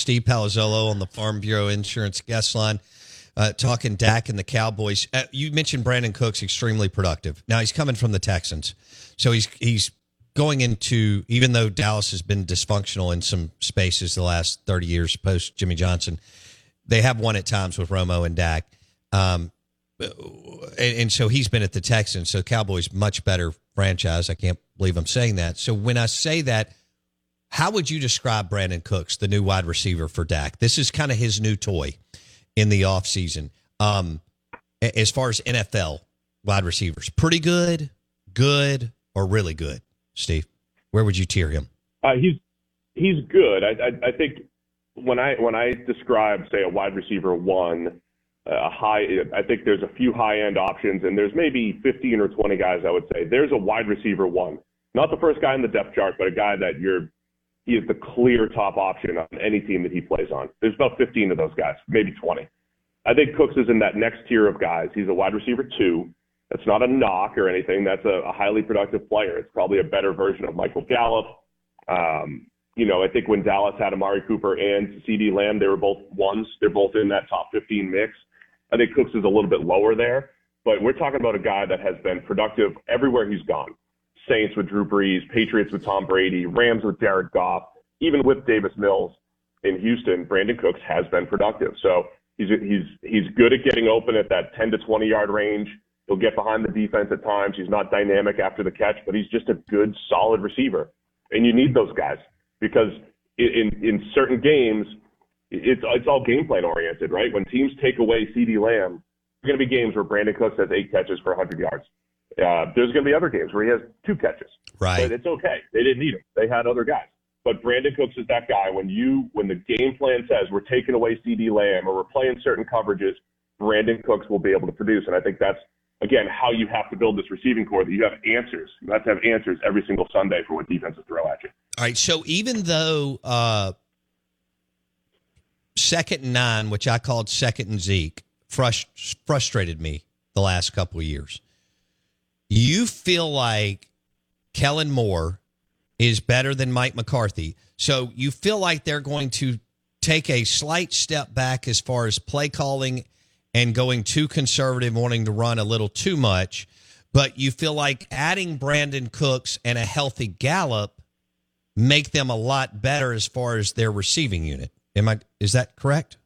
Steve Palazzolo on the Farm Bureau Insurance guest line, uh, talking Dak and the Cowboys. Uh, you mentioned Brandin Cooks extremely productive. Now he's coming from the Texans, so he's he's going into even though Dallas has been dysfunctional in some spaces the last thirty years post Jimmy Johnson, they have won at times with Romo and Dak. Um, and, and so he's been at the Texans. So Cowboys much better franchise. I can't believe I'm saying that. So when I say that, how would you describe Brandin Cooks, the new wide receiver for Dak? This is kind of his new toy in the offseason. Um, as far as NFL wide receivers, pretty good, good, or really good, Steve? Where would you tier him? Uh, he's he's good. I, I, I think when I when I describe say a wide receiver one, a high. I think there's a few high end options, and there's maybe 15 or 20 guys. I would say there's a wide receiver one, not the first guy in the depth chart, but a guy that you're he is the clear top option on any team that he plays on. There's about 15 of those guys, maybe 20. I think Cooks is in that next tier of guys. He's a wide receiver two. That's not a knock or anything. That's a, a highly productive player. It's probably a better version of Michael Gallup. Um, you know, I think when Dallas had Amari Cooper and CeeDee Lamb, they were both ones. They're both in that top 15 mix. I think Cooks is a little bit lower there, but we're talking about a guy that has been productive everywhere he's gone. Saints with Drew Brees, Patriots with Tom Brady, Rams with Jared Goff, even with Davis Mills in Houston, Brandin Cooks has been productive. So he's he's he's good at getting open at that 10 to 20 yard range. He'll get behind the defense at times. He's not dynamic after the catch, but he's just a good, solid receiver. And you need those guys because in in certain games, it's it's all game plan oriented, right? When teams take away CeeDee Lamb, there's going to be games where Brandin Cooks has eight catches for 100 yards. Uh, there's going to be other games where he has two catches. Right. But it's okay. They didn't need him. They had other guys. But Brandin Cooks is that guy. When you when the game plan says we're taking away CeeDee Lamb or we're playing certain coverages, Brandin Cooks will be able to produce. And I think that's again how you have to build this receiving corps. That you have answers. You have to have answers every single Sunday for what defenses throw at you. All right. So even though uh, second and nine, which I called second and Zeke, frust- frustrated me the last couple of years. You feel like Kellen Moore is better than Mike McCarthy. So you feel like they're going to take a slight step back as far as play calling and going too conservative, wanting to run a little too much. But you feel like adding Brandin Cooks and a healthy Gallup make them a lot better as far as their receiving unit. Am I is that correct?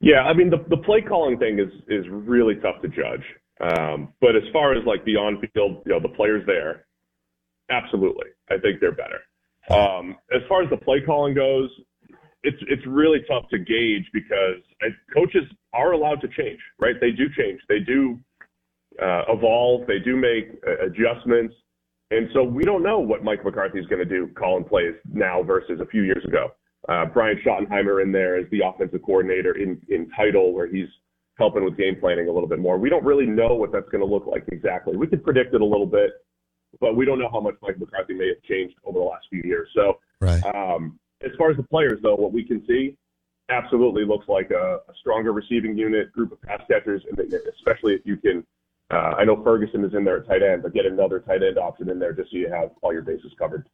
Yeah, I mean the the play calling thing is is really tough to judge. Um, but as far as like the on field, you know, the players there, absolutely, I think they're better. Um, as far as the play calling goes, it's it's really tough to gauge because coaches are allowed to change, right? They do change, they do uh, evolve, they do make uh, adjustments, and so we don't know what Mike McCarthy is going to do calling plays now versus a few years ago. Uh, Brian Schottenheimer in there as the offensive coordinator in, in title, where he's helping with game planning a little bit more. We don't really know what that's going to look like exactly. We can predict it a little bit, but we don't know how much Mike McCarthy may have changed over the last few years. So, right. um, as far as the players, though, what we can see absolutely looks like a, a stronger receiving unit, group of pass catchers, and especially if you can. Uh, I know Ferguson is in there at tight end, but get another tight end option in there just so you have all your bases covered.